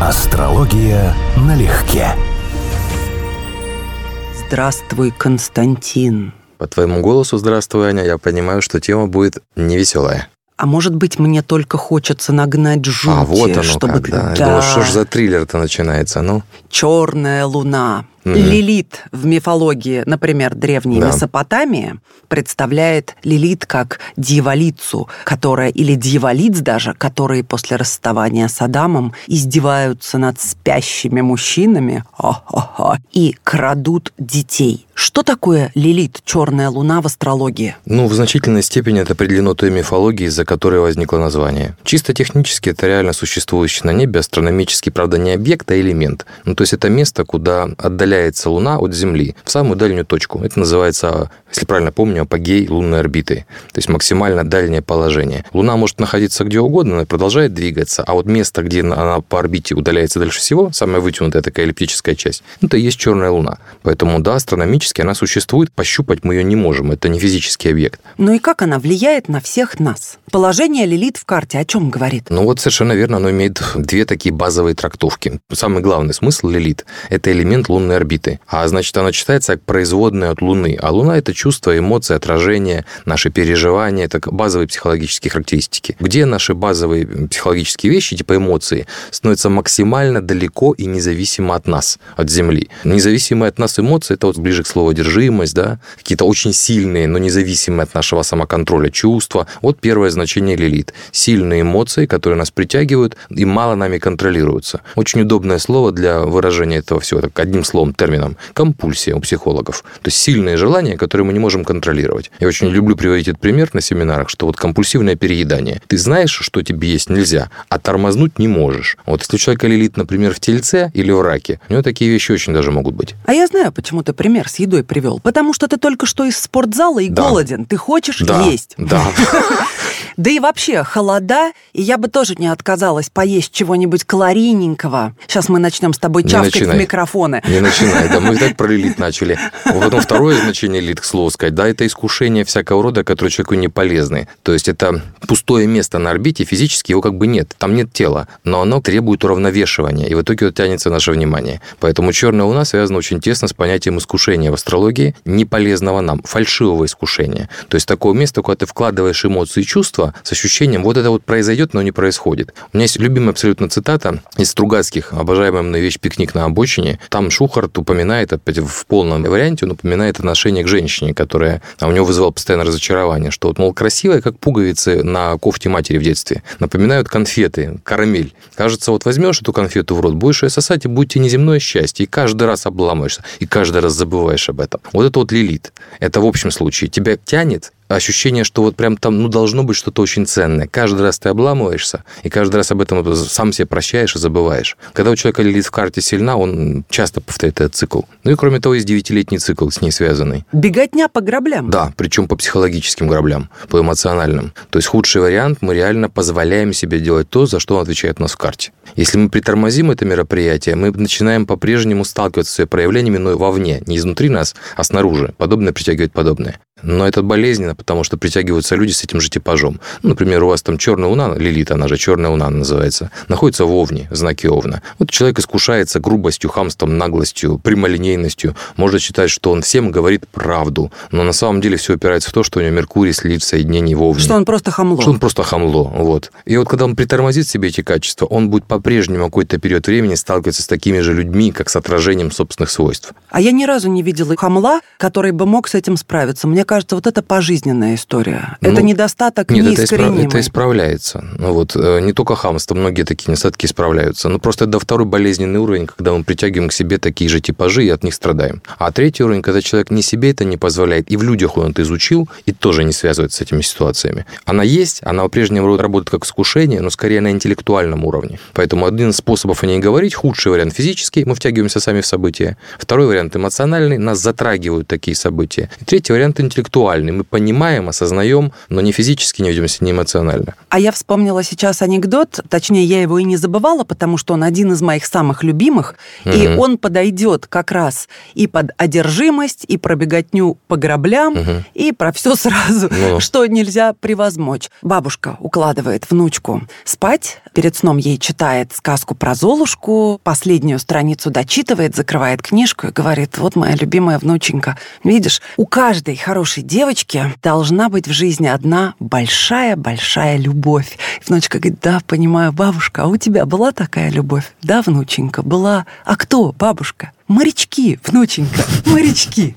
Астрология налегке. Здравствуй, Константин. По твоему голосу «Здравствуй, Аня», я понимаю, что тема будет невеселая. А может быть, мне только хочется нагнать жути, а вот оно чтобы... как, да. Я думал, что ж за триллер-то начинается, ну? Черная луна. Лилит в мифологии, например, древней Да. Месопотамии, представляет Лилит как дьяволицу, которая, или дьяволиц даже, которые после расставания с Адамом издеваются над спящими мужчинами ха-ха-ха, и крадут детей. Что такое Лилит, черная луна в астрологии? Ну, в значительной степени это определено той мифологией, из-за которой возникло название. Чисто технически это реально существующий на небе астрономический, правда, не объект, а элемент. Ну, то есть это место, куда отдаляется Луна от Земли, в самую дальнюю точку. Это называется, если правильно помню, апогей лунной орбиты. То есть максимально дальнее положение. Луна может находиться где угодно, она продолжает двигаться, а вот место, где она по орбите удаляется дальше всего, самая вытянутая такая эллиптическая часть, ну, это и есть черная Луна. Поэтому, да, астрономически она существует, пощупать мы ее не можем, это не физический объект. Ну и как она влияет на всех нас? Положение Лилит в карте о чем говорит? Ну вот совершенно верно, оно имеет две такие базовые трактовки. Самый главный смысл Лилит – это элемент лунной орбиты. А значит, она читается как производная от Луны. А Луна – это чувства, эмоции, отражения, наши переживания, это базовые психологические характеристики. Где наши базовые психологические вещи, типа эмоции, становятся максимально далеко и независимо от нас, от Земли. Независимые от нас эмоции – это вот ближе к слову одержимость, да, какие-то очень сильные, но независимые от нашего самоконтроля чувства. Вот первое значение лилит. Сильные эмоции, которые нас притягивают и мало нами контролируются. Очень удобное слово для выражения этого всего, так одним словом, термином. Компульсия у психологов. То есть сильные желания, которые мы не можем контролировать. Я очень люблю приводить этот пример на семинарах, что вот компульсивное переедание. Ты знаешь, что тебе есть нельзя, а тормознуть не можешь. Вот если у человека лилит, например, в тельце или в раке, у него такие вещи очень даже могут быть. А я знаю, почему ты пример с едой привел. Потому что ты только что из спортзала и Да. голоден. Ты хочешь Да, есть. да. Да и вообще, холода, и я бы тоже не отказалась поесть чего-нибудь калорийненького. Сейчас мы начнем с тобой чавкать в микрофоны. Не начинай, да, мы так про лилит начали. Потом второе значение лилит, к слову сказать, да, это искушение всякого рода, которые человеку не полезны. То есть это пустое место на орбите, физически его как бы нет, там нет тела, но оно требует уравновешивания, и в итоге вот тянется наше внимание. Поэтому черная луна связана очень тесно с понятием искушения в астрологии, не полезного нам, фальшивого искушения. То есть такое место, куда ты вкладываешь эмоции и чувства с ощущением, вот это вот произойдет, но не происходит. У меня есть любимая абсолютно цитата из Стругацких, обожаемая мной вещь «Пикник на обочине». Там Шухарт упоминает, опять в полном варианте, он упоминает отношение к женщине, которая а у него вызывало постоянное разочарование, что вот, мол, красивая, как пуговицы на кофте матери в детстве. Напоминают конфеты, карамель. Кажется, вот возьмешь эту конфету в рот, будешь ее сосать, и будет тебе неземное счастье. И каждый раз обламываешься, и каждый раз забываешь об этом. Вот это вот лилит. Это в общем случае. Тебя тянет ощущение, что вот прям там, ну, должно быть что-то очень ценное. Каждый раз ты обламываешься, и каждый раз об этом сам себе прощаешь и забываешь. Когда у человека лилит в карте сильна, он часто повторяет этот цикл. Ну и кроме того, есть девятилетний цикл с ней связанный. Беготня по граблям. Да, причем по психологическим граблям, по эмоциональным. То есть худший вариант, мы реально позволяем себе делать то, за что он отвечает нас в карте. Если мы притормозим это мероприятие, мы начинаем по-прежнему сталкиваться с своими проявлениями, но вовне, не изнутри нас, а снаружи. Подобное притягивает подобное. Но это болезненно, потому что притягиваются люди с этим же типажом. Ну, например, у вас там черная луна, Лилит, она же черная луна называется, находится в Овне, в знаке Овна. Вот человек искушается грубостью, хамством, наглостью, прямолинейностью. Можно считать, что он всем говорит правду, но на самом деле все опирается в то, что у него Меркурий следит в соединении в Овне. Что он просто хамло. Что он просто хамло, вот. И вот когда он притормозит себе эти качества, он будет по-прежнему какой-то период времени сталкиваться с такими же людьми, как с отражением собственных свойств. А я ни разу не видела хамла, который бы мог с этим справиться. Мне кажется, вот это пожизненная история. это Ну, недостаток Нет, это, неискоренимый. это исправляется. Ну вот, э, не только хамство, многие такие недостатки исправляются. Но просто это второй болезненный уровень, когда мы притягиваем к себе такие же типажи и от них страдаем. А третий уровень, когда человек не себе это не позволяет, и в людях он это изучил, и тоже не связывается с этими ситуациями. Она есть, она по-прежнему работает как искушение, но скорее на интеллектуальном уровне. Поэтому один из способов о ней говорить, худший вариант физический, мы втягиваемся сами в события. Второй вариант эмоциональный, нас затрагивают такие события. И третий вариант интеллектуальный, интеллектуальный. Мы понимаем, осознаем, но не физически не ведемся, не эмоционально. А я вспомнила сейчас анекдот, точнее, я его и не забывала, потому что он один из моих самых любимых, угу. и он подойдет как раз и под одержимость, и про беготню по граблям, угу. и про все сразу, ну. что нельзя превозмочь. Бабушка укладывает внучку спать, перед сном ей читает сказку про Золушку, последнюю страницу дочитывает, закрывает книжку и говорит, вот моя любимая внученька, видишь, у каждой хорошей девочки должна быть в жизни одна большая-большая любовь. И внучка говорит, да, понимаю, бабушка, а у тебя была такая любовь? Да, внученька, была. А кто, бабушка? Морячки, внученька, морячки.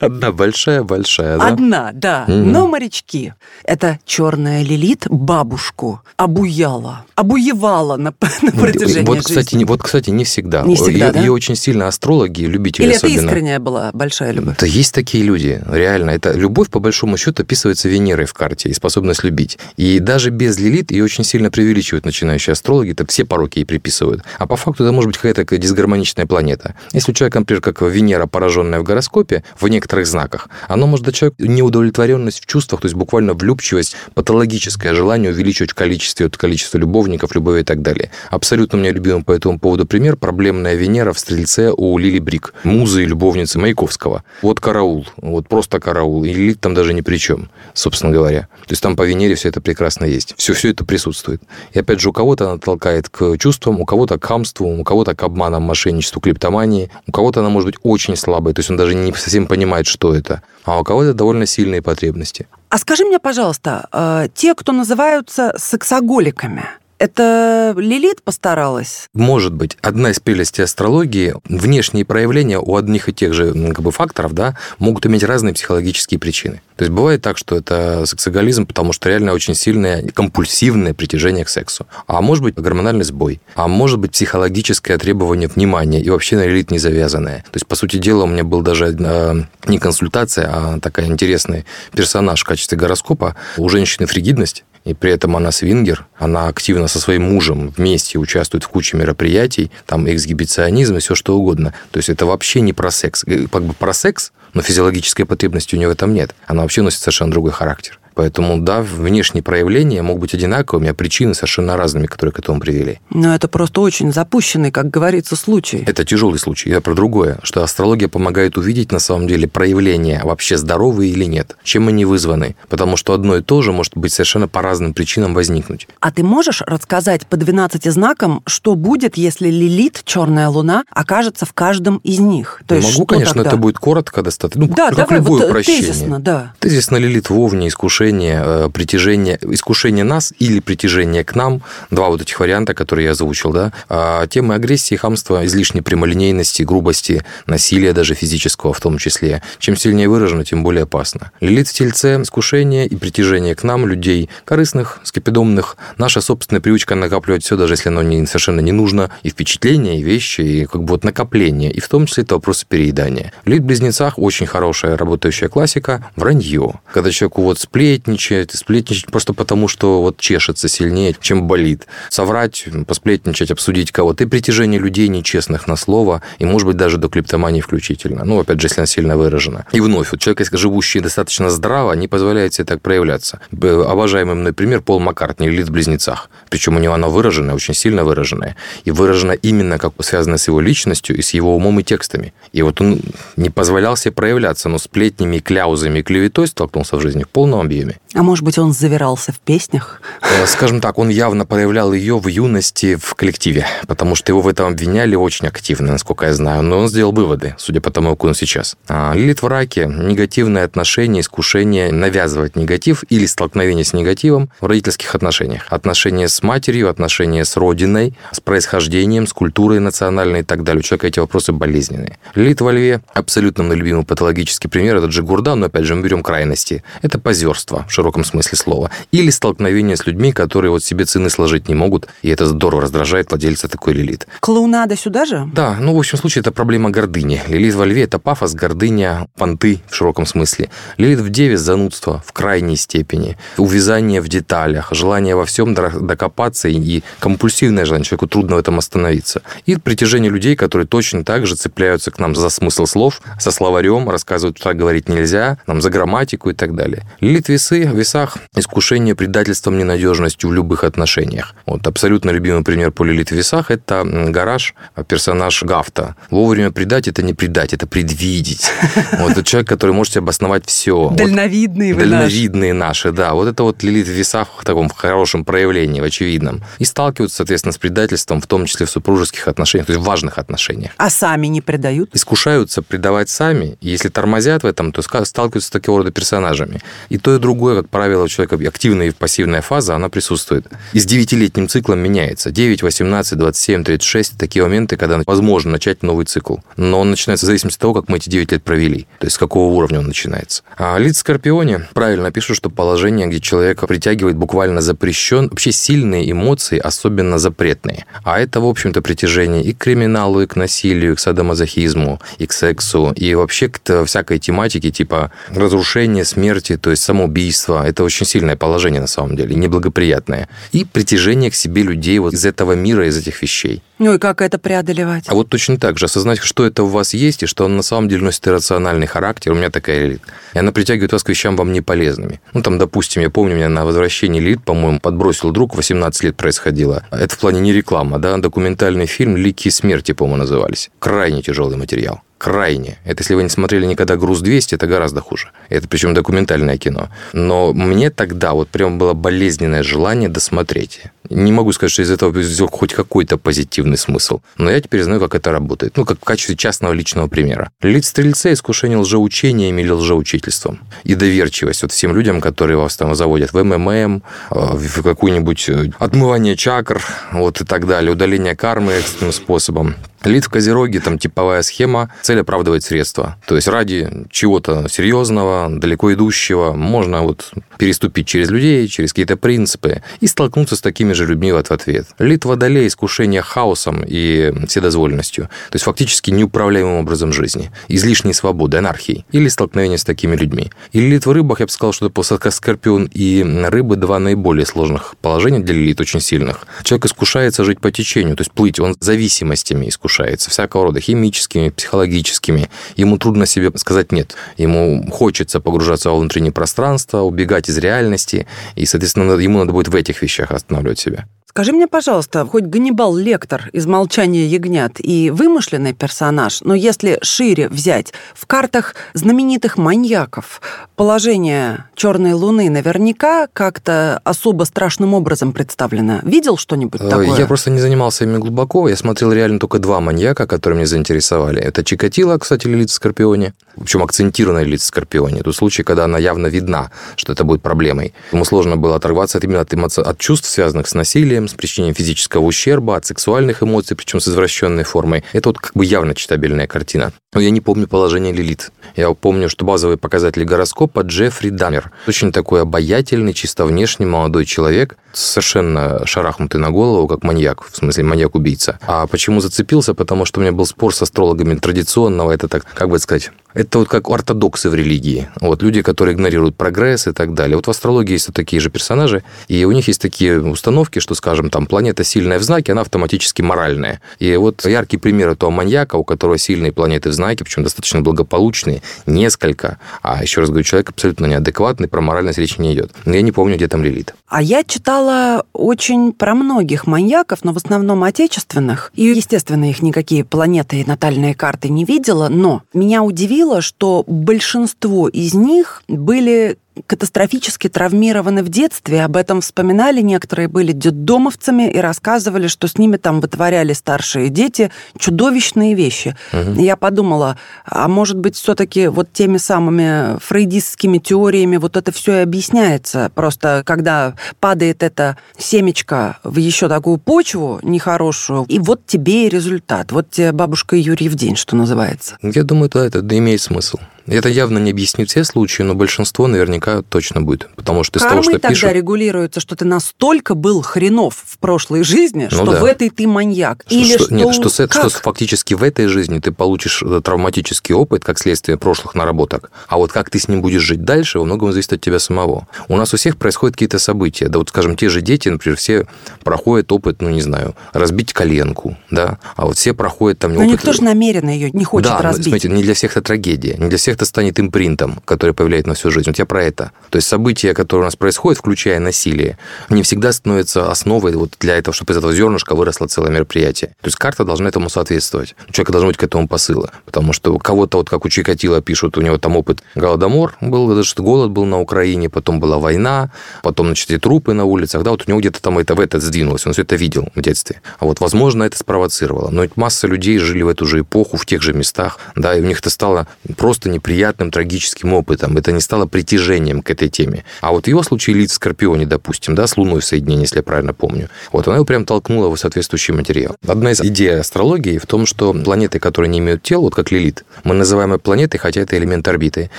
Одна большая-большая, да? Одна, да. Угу. Но морячки. Это черная лилит бабушку обуяла, обуевала на, на протяжении вот, кстати, жизни. Не, вот, кстати, не всегда. Не всегда, ее, да? ее очень сильно астрологи, любители Или особенно. это искренняя была большая любовь? Да есть такие люди, реально. Это любовь, по большому счету, описывается Венерой в карте и способность любить. И даже без лилит ее очень сильно преувеличивают начинающие астрологи, это все пороки ей приписывают. А по факту это может быть какая-то дисгармоничная планета. Если у человека, например, как Венера, пораженная в гороскопе, в некоторых знаках, оно может дать человеку неудовлетворенность в чувствах, то есть буквально влюбчивость, патологическое желание увеличивать количество, количество любовников, любовь и так далее. Абсолютно у меня любимый по этому поводу пример – проблемная Венера в Стрельце у Лили Брик, музы и любовницы Маяковского. Вот караул, вот просто караул. И Лилит там даже ни при чем, собственно говоря. То есть там по Венере все это прекрасно есть. Все, все это присутствует. И опять же, у кого-то она толкает к чувствам, у кого-то к хамству, у кого-то к обманам, мошенничеству, клептомании, у кого-то она может быть очень слабой, то есть он даже не совсем понимает, что это. А у кого-то довольно сильные потребности. А скажи мне, пожалуйста, э, те, кто называются сексоголиками, это Лилит постаралась? Может быть. Одна из прелестей астрологии – внешние проявления у одних и тех же как бы, факторов да, могут иметь разные психологические причины. То есть бывает так, что это сексоголизм, потому что реально очень сильное компульсивное притяжение к сексу. А может быть гормональный сбой. А может быть психологическое требование внимания и вообще на Лилит не завязанное. То есть, по сути дела, у меня был даже э, не консультация, а такая интересный персонаж в качестве гороскопа. У женщины фригидность, и при этом она свингер, она активно со своим мужем вместе участвует в куче мероприятий, там эксгибиционизм и все что угодно. То есть это вообще не про секс. Как бы про секс, но физиологической потребности у нее в этом нет. Она вообще носит совершенно другой характер. Поэтому, да, внешние проявления могут быть одинаковыми, а причины совершенно разными, которые к этому привели. Но это просто очень запущенный, как говорится, случай. Это тяжелый случай. Я про другое, что астрология помогает увидеть на самом деле проявления вообще здоровые или нет, чем они вызваны. Потому что одно и то же может быть совершенно по разным причинам возникнуть. А ты можешь рассказать по 12 знакам, что будет, если Лилит, черная луна, окажется в каждом из них? То есть, Могу, конечно, тогда? это будет коротко достаточно. Ну, да, как давай, любое вот упрощение. Тезисно, да. Тезисно Лилит в Овне, искушение искушение, э, притяжение, искушение нас или притяжение к нам, два вот этих варианта, которые я озвучил, да, а темы агрессии, хамства, излишней прямолинейности, грубости, насилия даже физического в том числе. Чем сильнее выражено, тем более опасно. Лилит в Тельце, искушение и притяжение к нам, людей корыстных, скопидомных, наша собственная привычка накапливать все, даже если оно не, совершенно не нужно, и впечатления, и вещи, и как бы вот накопление, и в том числе это вопросы переедания. В Близнецах очень хорошая работающая классика, вранье. Когда человеку вот сплетни, сплетничать, сплетничать просто потому, что вот чешется сильнее, чем болит. Соврать, посплетничать, обсудить кого-то. И притяжение людей нечестных на слово, и, может быть, даже до клептомании включительно. Ну, опять же, если она сильно выражена. И вновь, вот человек, живущий достаточно здраво, не позволяет себе так проявляться. Обожаемый мной пример Пол Маккартни, Лид в «Близнецах». Причем у него она выраженная, очень сильно выраженная. И выражена именно как связана с его личностью и с его умом и текстами. И вот он не позволял себе проявляться, но сплетнями, кляузами и клеветой столкнулся в жизни в полном объеме время. А может быть, он завирался в песнях? Э, скажем так, он явно проявлял ее в юности в коллективе, потому что его в этом обвиняли очень активно, насколько я знаю. Но он сделал выводы, судя по тому, как он сейчас. А Лилит в раке, негативное отношение, искушение навязывать негатив или столкновение с негативом в родительских отношениях. Отношения с матерью, отношения с родиной, с происхождением, с культурой национальной и так далее. У человека эти вопросы болезненные. Лилит во льве, абсолютно мой любимый патологический пример, это Джигурда, но опять же мы берем крайности. Это позерство распутство в широком смысле слова, или столкновение с людьми, которые вот себе цены сложить не могут, и это здорово раздражает владельца такой лилит. Клоунада сюда же? Да, ну, в общем случае, это проблема гордыни. Лилит во льве – это пафос, гордыня, понты в широком смысле. Лилит в деве – занудство в крайней степени, увязание в деталях, желание во всем докопаться и компульсивное желание, человеку трудно в этом остановиться. И притяжение людей, которые точно так же цепляются к нам за смысл слов, со словарем, рассказывают, что так говорить нельзя, нам за грамматику и так далее. Лилит весы, в весах искушение предательством, ненадежностью в любых отношениях. Вот абсолютно любимый пример по Лилит в весах – это гараж, персонаж Гафта. Вовремя предать – это не предать, это предвидеть. Вот это человек, который может обосновать все. Дальновидные вот, Дальновидные наши, да. Вот это вот Лилит в весах в таком хорошем проявлении, в очевидном. И сталкиваются, соответственно, с предательством, в том числе в супружеских отношениях, то есть в важных отношениях. А сами не предают? Искушаются предавать сами. Если тормозят в этом, то сталкиваются с такого рода персонажами. И то, и другое, как правило, у человека активная и пассивная фаза, она присутствует. И с девятилетним циклом меняется. 9, 18, 27, 36 – такие моменты, когда возможно начать новый цикл. Но он начинается в зависимости от того, как мы эти 9 лет провели. То есть с какого уровня он начинается. А лиц Скорпионе правильно пишут, что положение, где человека притягивает буквально запрещен, вообще сильные эмоции, особенно запретные. А это, в общем-то, притяжение и к криминалу, и к насилию, и к садомазохизму, и к сексу, и вообще к всякой тематике типа разрушения, смерти, то есть самоубийства. Это очень сильное положение на самом деле, неблагоприятное. И притяжение к себе людей вот из этого мира, из этих вещей. Ну и как это преодолевать? А вот точно так же, осознать, что это у вас есть, и что он на самом деле носит иррациональный характер. У меня такая лилит. И она притягивает вас к вещам вам неполезными. Ну, там, допустим, я помню, меня на возвращении лилит, по-моему, подбросил друг, 18 лет происходило. Это в плане не реклама, да, документальный фильм «Лики смерти», по-моему, назывались. Крайне тяжелый материал крайне. Это если вы не смотрели никогда «Груз-200», это гораздо хуже. Это причем документальное кино. Но мне тогда вот прям было болезненное желание досмотреть. Не могу сказать, что из этого взял хоть какой-то позитивный смысл. Но я теперь знаю, как это работает. Ну, как в качестве частного личного примера. Лилит стрельца искушение лжеучениями или лжеучительством. И доверчивость вот всем людям, которые вас там заводят в МММ, э, в какую-нибудь э, отмывание чакр, вот и так далее, удаление кармы экстренным способом. Лид в Козероге, там типовая схема, цель оправдывает средства. То есть ради чего-то серьезного, далеко идущего, можно вот переступить через людей, через какие-то принципы и столкнуться с такими же людьми в ответ. Лид Водолей – искушение хаосом и вседозволенностью. То есть фактически неуправляемым образом жизни, излишней свободы, анархии или столкновение с такими людьми. И лилит в рыбах, я бы сказал, что это Скорпион и рыбы два наиболее сложных положения для лилит, очень сильных. Человек искушается жить по течению, то есть плыть, он зависимостями искушается нарушается, всякого рода химическими, психологическими. Ему трудно себе сказать «нет». Ему хочется погружаться во внутреннее пространство, убегать из реальности, и, соответственно, ему надо будет в этих вещах останавливать себя. Скажи мне, пожалуйста, хоть Ганнибал Лектор из «Молчания ягнят» и вымышленный персонаж, но если шире взять, в картах знаменитых маньяков положение Черной Луны наверняка как-то особо страшным образом представлено. Видел что-нибудь э, такое? Я просто не занимался ими глубоко. Я смотрел реально только два маньяка, которые меня заинтересовали. Это Чикатило, кстати, Лилит в Скорпионе. Причем акцентированная Лилит в Скорпионе. Тот случай, когда она явно видна, что это будет проблемой. Ему сложно было оторваться от, именно от, эмоци... от чувств, связанных с насилием, с причинением физического ущерба, от сексуальных эмоций, причем с извращенной формой. Это вот как бы явно читабельная картина. Но я не помню положение Лилит. Я помню, что базовые показатели гороскопа Джеффри Даммер. Очень такой обаятельный, чисто внешний молодой человек, совершенно шарахнутый на голову, как маньяк, в смысле маньяк-убийца. А почему зацепился? Потому что у меня был спор с астрологами традиционного, это так, как бы сказать, это вот как ортодоксы в религии. Вот люди, которые игнорируют прогресс и так далее. Вот в астрологии есть вот такие же персонажи, и у них есть такие установки, что, скажем, там планета сильная в знаке, она автоматически моральная. И вот яркий пример этого маньяка, у которого сильные планеты в знаке, причем достаточно благополучные, несколько. А еще раз говорю, человек абсолютно неадекватный, про моральность речи не идет. Но я не помню, где там Лилит. А я читала очень про многих маньяков, но в основном отечественных. И, естественно, их никакие планеты и натальные карты не видела, но меня удивило, что большинство из них были катастрофически травмированы в детстве. Об этом вспоминали некоторые, были детдомовцами и рассказывали, что с ними там вытворяли старшие дети чудовищные вещи. Угу. Я подумала, а может быть, все-таки вот теми самыми фрейдистскими теориями вот это все и объясняется. Просто когда падает это семечко в еще такую почву нехорошую, и вот тебе и результат. Вот тебе бабушка Юрий в день, что называется. Я думаю, да, это имеет смысл. Это явно не объяснит все случаи, но большинство наверняка точно будет. Потому что из Кармой того, что тогда пишут... регулируется, что ты настолько был хренов в прошлой жизни, Ну что да. в этой ты маньяк. Что- Или что- что... Нет, что, с как? что фактически в этой жизни ты получишь э, травматический опыт как следствие прошлых наработок, а вот как ты с ним будешь жить дальше, во многом зависит от тебя самого. У нас у всех происходят какие-то события. Да вот, скажем, те же дети, например, все проходят опыт, ну, не знаю, разбить коленку, да, а вот все проходят там... Но опыт- никто же намеренно ее не хочет да, разбить. смотрите, не для всех это трагедия, не для всех это станет импринтом, который повлияет на всю жизнь. Вот я про это. То есть события, которые у нас происходят, включая насилие, не всегда становятся основой вот для этого, чтобы из этого зернышка выросло целое мероприятие. То есть карта должна этому соответствовать. У человека должно быть к этому посылы. Потому что кого-то, вот как у Чикатила пишут, у него там опыт голодомор был, что голод был на Украине, потом была война, потом, значит, и трупы на улицах, да, вот у него где-то там это в это сдвинулось, он все это видел в детстве. А вот, возможно, это спровоцировало. Но ведь масса людей жили в эту же эпоху, в тех же местах, да, и у них это стало просто неприятным, трагическим опытом. Это не стало притяжением к этой теме. А вот в его случае лиц в Скорпионе, допустим, да, с Луной в соединении, если я правильно помню, вот она его прям толкнула в соответствующий материал. Одна из идей астрологии в том, что планеты, которые не имеют тела, вот как Лилит, мы называем их планеты, хотя это элемент орбиты,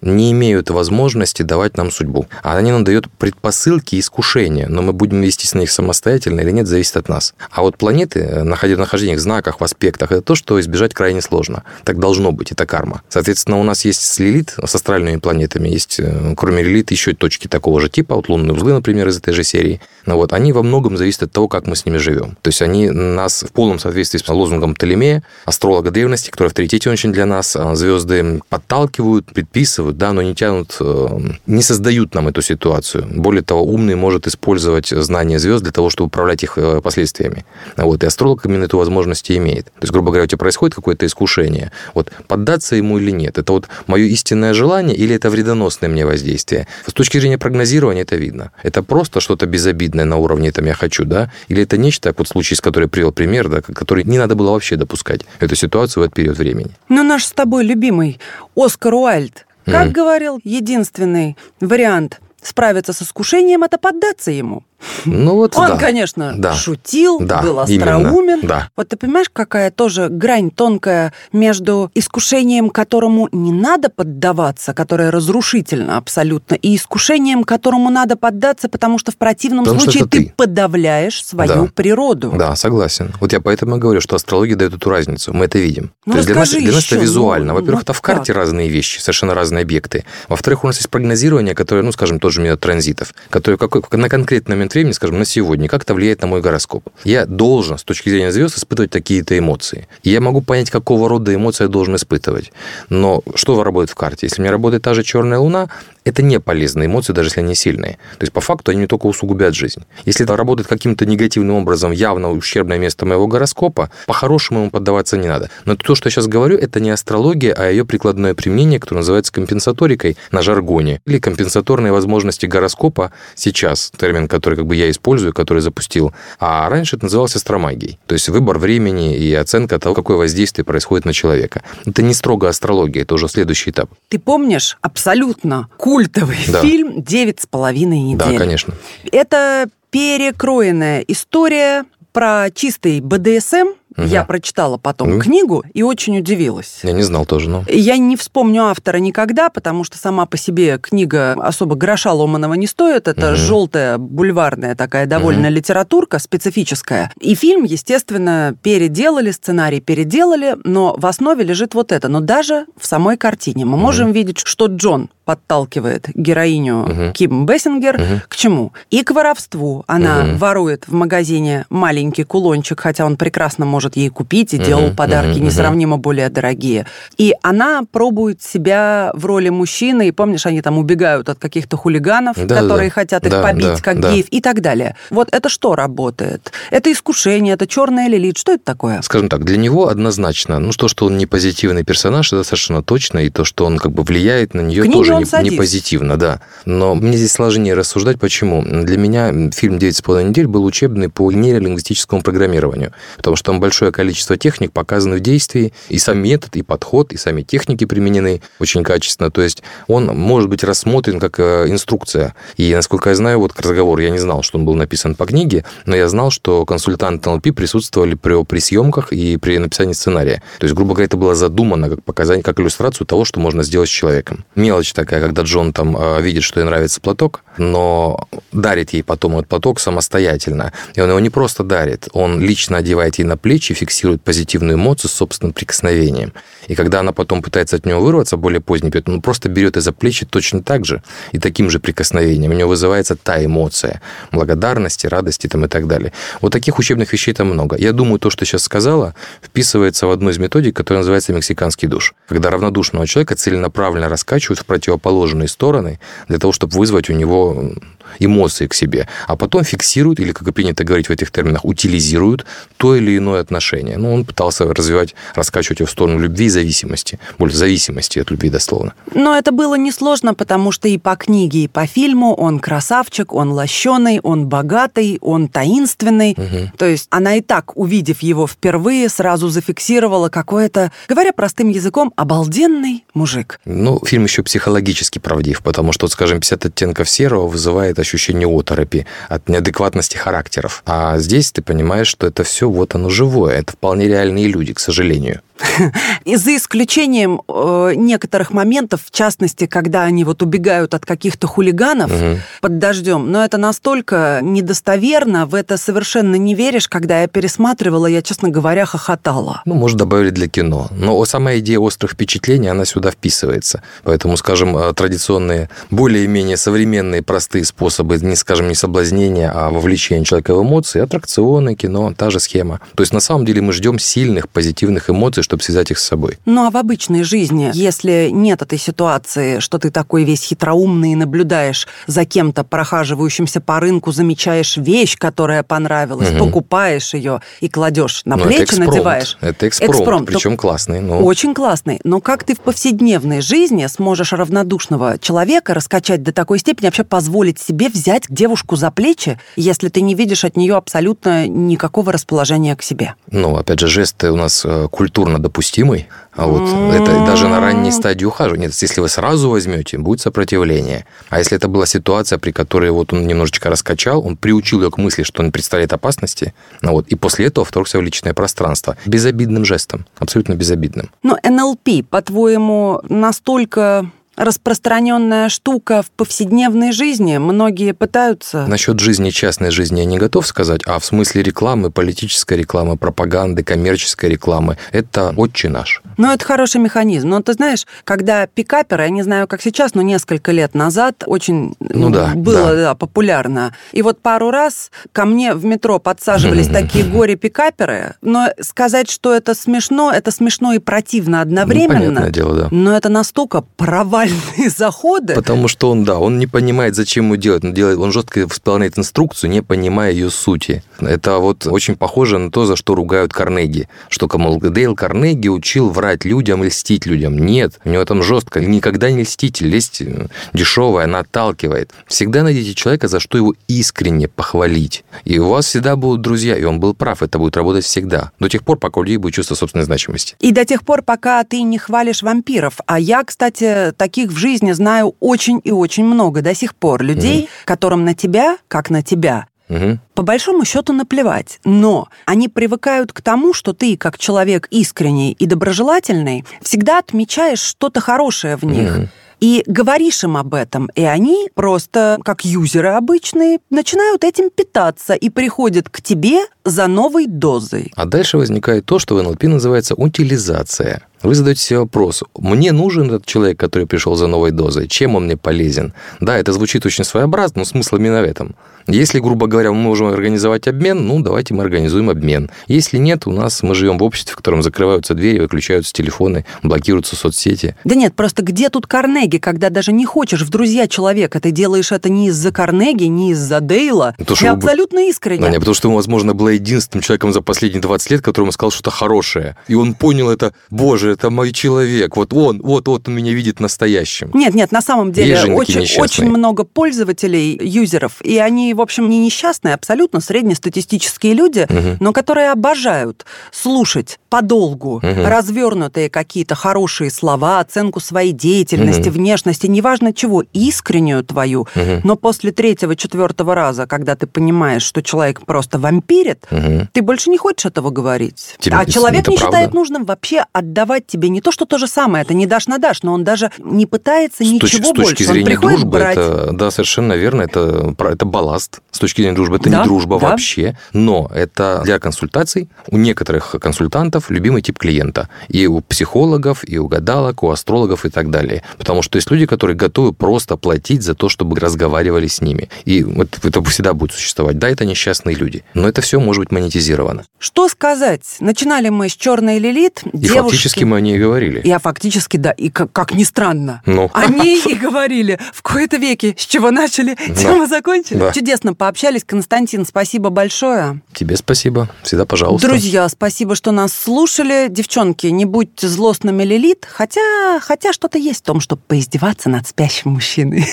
не имеют возможности давать нам судьбу. А они нам дают предпосылки и искушения, но мы будем вестись на них самостоятельно или нет, зависит от нас. А вот планеты, э, находя в нахождениях, знаках, в аспектах, это то, что избежать крайне сложно. Так должно быть, это карма. Соответственно, у нас есть с Лилит, с астральными планетами, есть, э, кроме Лилит, еще точки такого же типа, вот лунные узлы, например, из этой же серии. Но вот они во многом зависят от того, как мы с ними живем. То есть они нас в полном соответствии с лозунгом Птолемея, астролога древности, который авторитетен очень для нас, а, звезды подталкивают, предписывают, да, но не тянут, э, не создают нам эту ситуацию. Более того, умный может использовать знания звезд для того, чтобы управлять их э, последствиями. Вот, и астролог именно эту возможность и имеет. То есть, грубо говоря, у тебя происходит какое-то искушение. Вот поддаться ему или нет, это вот мое истинное желание или это вредоносное мне воздействие. С точки зрения прогнозирования это видно. Это просто что-то безобидное на уровне там я хочу, да, или это нечто, как вот случай, с которым я привел пример, да, который не надо было вообще допускать эту ситуацию в этот период времени. Ну, наш с тобой любимый Оскар Уайльд, как говорил, единственный вариант справиться с искушением – это поддаться ему. Ну вот Он, да. конечно, Да. шутил, Да, был именно. остроумен. Да. Вот ты понимаешь, какая тоже грань тонкая между искушением, которому не надо поддаваться, которое разрушительно абсолютно, и искушением, которому надо поддаться, потому что в противном Потому случае ты ты. подавляешь свою Да. природу. Да, согласен. Вот я поэтому и говорю, что астрология дает эту разницу. Мы это видим. Ну, То есть для нас, для нас это визуально. ну, Во-первых, ну это в карте как? разные вещи, совершенно разные объекты. Во-вторых, у нас есть прогнозирование, которое, ну, скажем, тоже метод транзитов, которое какой, на конкретный момент времени, скажем, на сегодня, как это влияет на мой гороскоп. Я должен, с точки зрения звезд, испытывать такие-то эмоции. Я могу понять, какого рода эмоции я должен испытывать. Но что работает в карте? Если у меня работает та же черная луна, это не полезные эмоции, даже если они сильные. То есть, по факту, они не только усугубят жизнь. Если это работает каким-то негативным образом, явно ущербное место моего гороскопа, по-хорошему ему поддаваться не надо. Но то, что я сейчас говорю, это не астрология, а ее прикладное применение, которое называется компенсаторикой на жаргоне. Или компенсаторные возможности гороскопа сейчас, термин, который как бы я использую, который запустил. А раньше это называлось астромагией. То есть выбор времени и оценка того, какое воздействие происходит на человека. Это не строго астрология, это уже следующий этап. Ты помнишь абсолютно культовый Да. фильм «Девять с половиной недель»? Да, конечно. Это перекроенная история про чистый БДСМ. Мгм. Я прочитала потом Мгм. книгу и очень удивилась. Я не знал тоже, но... Я не вспомню автора никогда, потому что сама по себе книга особо гроша ломаного не стоит. Это Мгм. желтая бульварная такая довольно литературка специфическая. И фильм, естественно, переделали, сценарий переделали, но в основе лежит вот это. Но даже в самой картине мы можем видеть, что Джон подталкивает героиню Мгм. Ким Бессингер Мгм. к чему? И к воровству. Она Мгм. ворует в магазине маленький кулончик, хотя он прекрасно может ей купить и Мгм, делал подарки мгм. несравнимо более дорогие. И она пробует себя в роли мужчины, и помнишь, они там убегают от каких-то хулиганов, Да, которые да. хотят их Да, побить, да, как да. геев, и так далее. Вот это что работает? Это искушение, это черная лилит. Что это такое? Скажем так, для него однозначно, ну, то, что он не позитивный персонаж, это совершенно точно, и то, что он как бы влияет на нее, В книге тоже не, не позитивно, да. Но мне здесь сложнее рассуждать, почему. Для меня фильм «Девять с половиной недель» был учебный по нейролингвистическому программированию, потому что там большое большое количество техник показаны в действии, и сам метод, и подход, и сами техники применены очень качественно. То есть он может быть рассмотрен как э, инструкция. И, насколько я знаю, вот разговор, я не знал, что он был написан по книге, но я знал, что консультанты НЛП присутствовали при, при съемках и при написании сценария. То есть, грубо говоря, это было задумано как показание, как иллюстрацию того, что можно сделать с человеком. Мелочь такая, когда Джон там э, видит, что ей нравится платок, но дарит ей потом этот платок самостоятельно. И он его не просто дарит, он лично одевает ей на плечи, фиксирует позитивную эмоцию с собственным прикосновением. И когда она потом пытается от него вырваться, более поздний период, он просто берет из-за плечи точно так же и таким же прикосновением. У него вызывается та эмоция благодарности, радости там, и так далее. Вот таких учебных вещей там много. Я думаю, то, что сейчас сказала, вписывается в одну из методик, которая называется мексиканский душ. Когда равнодушного человека целенаправленно раскачивают в противоположные стороны для того, чтобы вызвать у него что эмоции к себе, а потом фиксируют, или, как и принято говорить в этих терминах, утилизируют то или иное отношение. Ну, он пытался развивать, раскачивать его в сторону любви и зависимости, более зависимости от любви дословно. Но это было несложно, потому что и по книге, и по фильму он красавчик, он лощеный, он богатый, он таинственный. Угу. То есть она и так, увидев его впервые, сразу зафиксировала какое-то, говоря простым языком, обалденный мужик. Ну, фильм еще психологически правдив, потому что, скажем, 50 оттенков серого вызывает ощущение оторопи от неадекватности характеров. А здесь ты понимаешь, что это все вот оно живое. Это вполне реальные люди, к сожалению. И за исключением э, некоторых моментов, в частности, когда они вот убегают от каких-то хулиганов угу. под дождем, но это настолько недостоверно, в это совершенно не веришь. Когда я пересматривала, я, честно говоря, хохотала. Ну, может, добавили для кино. Но сама идея острых впечатлений, она сюда вписывается. Поэтому, скажем, э, традиционные, более-менее современные, простые способы, не, скажем, не соблазнения, а вовлечения человека в эмоции, аттракционы, кино, та же схема. То есть, на самом деле, мы ждем сильных, позитивных эмоций, чтобы связать их с собой. Ну а в обычной жизни, если нет этой ситуации, что ты такой весь хитроумный и наблюдаешь за кем-то, прохаживающимся по рынку, замечаешь вещь, которая понравилась, угу. покупаешь ее и кладешь на ну, плечи, это надеваешь. Это экспромт, экспромт причем классный. Но... Очень классный. Но как ты в повседневной жизни сможешь равнодушного человека раскачать до такой степени, вообще позволить себе взять девушку за плечи, если ты не видишь от нее абсолютно никакого расположения к себе? Ну, опять же, жесты у нас э, культурно совершенно допустимый. А вот это даже на ранней стадии ухаживания. Если вы сразу возьмете, будет сопротивление. А если это была ситуация, при которой вот он немножечко раскачал, он приучил ее к мысли, что он представляет опасности, ну вот, и после этого вторгся в личное пространство. Безобидным жестом, абсолютно безобидным. Но НЛП, по-твоему, настолько распространенная штука в повседневной жизни. Многие пытаются... Насчет жизни, частной жизни я не готов сказать, а в смысле рекламы, политической рекламы, пропаганды, коммерческой рекламы, это отче наш. Ну, это хороший механизм. Но ты знаешь, когда пикаперы, я не знаю, как сейчас, но несколько лет назад очень ну, да, было да. Да, популярно. И вот пару раз ко мне в метро подсаживались такие горе-пикаперы, но сказать, что это смешно, это смешно и противно одновременно. Ну, понятное дело, да. Но это настолько провально провальные заходы. Потому что он, да, он не понимает, зачем ему делать. Он, делает, он жестко исполняет инструкцию, не понимая ее сути. Это вот очень похоже на то, за что ругают Карнеги. Что, мол, Дейл Карнеги учил врать людям и льстить людям. Нет, у него там жестко. Никогда не льститель. Лесть э, дешевая, она отталкивает. Всегда найдите человека, за что его искренне похвалить. И у вас всегда будут друзья. И он был прав, это будет работать всегда. До тех пор, пока у людей будет чувство собственной значимости. И до тех пор, пока ты не хвалишь вампиров. А я, кстати, так таких в жизни знаю очень и очень много до сих пор людей, угу. которым на тебя, как на тебя, Угу. По большому счету наплевать, но они привыкают к тому, что ты, как человек искренний и доброжелательный, всегда отмечаешь что-то хорошее в них. Угу. И говоришь им об этом, и они просто, как юзеры обычные, начинают этим питаться и приходят к тебе за новой дозой. А дальше возникает то, что в НЛП называется утилизация. Вы задаете себе вопрос, мне нужен этот человек, который пришел за новой дозой, чем он мне полезен? Да, это звучит очень своеобразно, но смысл именно в этом. Если, грубо говоря, мы можем организовать обмен, ну, давайте мы организуем обмен. Если нет, у нас мы живем в обществе, в котором закрываются двери, выключаются телефоны, блокируются соцсети. Да нет, просто где тут Карнеги, когда даже не хочешь в друзья человека, ты делаешь это не из-за Карнеги, не из-за Дейла, то, ты абсолютно бы... искренне. Да, нет, потому что, возможно, было единственным человеком за последние 20 лет, которому сказал что-то хорошее. И он понял это, боже, это мой человек, вот он, вот, вот он меня видит настоящим. Нет, нет, на самом деле очень, очень много пользователей, юзеров, и они, в общем, не несчастные, абсолютно среднестатистические люди, угу. но которые обожают слушать подолгу угу. развернутые какие-то хорошие слова, оценку своей деятельности, угу. внешности, неважно чего, искреннюю твою, угу. но после третьего-четвертого раза, когда ты понимаешь, что человек просто вампирит, угу. ты больше не хочешь этого говорить. Тебе, а человек не правда. считает нужным вообще отдавать тебе не то, что то же самое, это не дашь на дашь, но он даже не пытается с ничего точки, больше. С точки зрения дружбы, брать. это, да, совершенно верно, это, это балласт. С точки зрения дружбы, это да, не дружба да. вообще, но это для консультаций у некоторых консультантов любимый тип клиента. И у психологов, и у гадалок, у астрологов и так далее. Потому что есть люди, которые готовы просто платить за то, чтобы разговаривали с ними. И вот это всегда будет существовать. Да, это несчастные люди, но это все может быть монетизировано. Что сказать? Начинали мы с черной лилит. И девушки... фактически мы о ней говорили. И а фактически, да. И как, как ни странно. Ну. О ней и говорили. В кои-то веке. С чего начали, тем и закончили. Да. Чудесно пообщались. Константин, спасибо большое. Тебе спасибо. Всегда пожалуйста. Друзья, спасибо, что нас слушали. Девчонки, не будьте злостными лилит. Хотя, хотя что-то есть в том, чтобы поиздеваться над спящим мужчиной.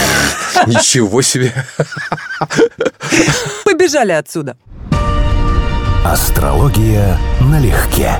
Ничего себе. Побежали отсюда. Астрология налегке.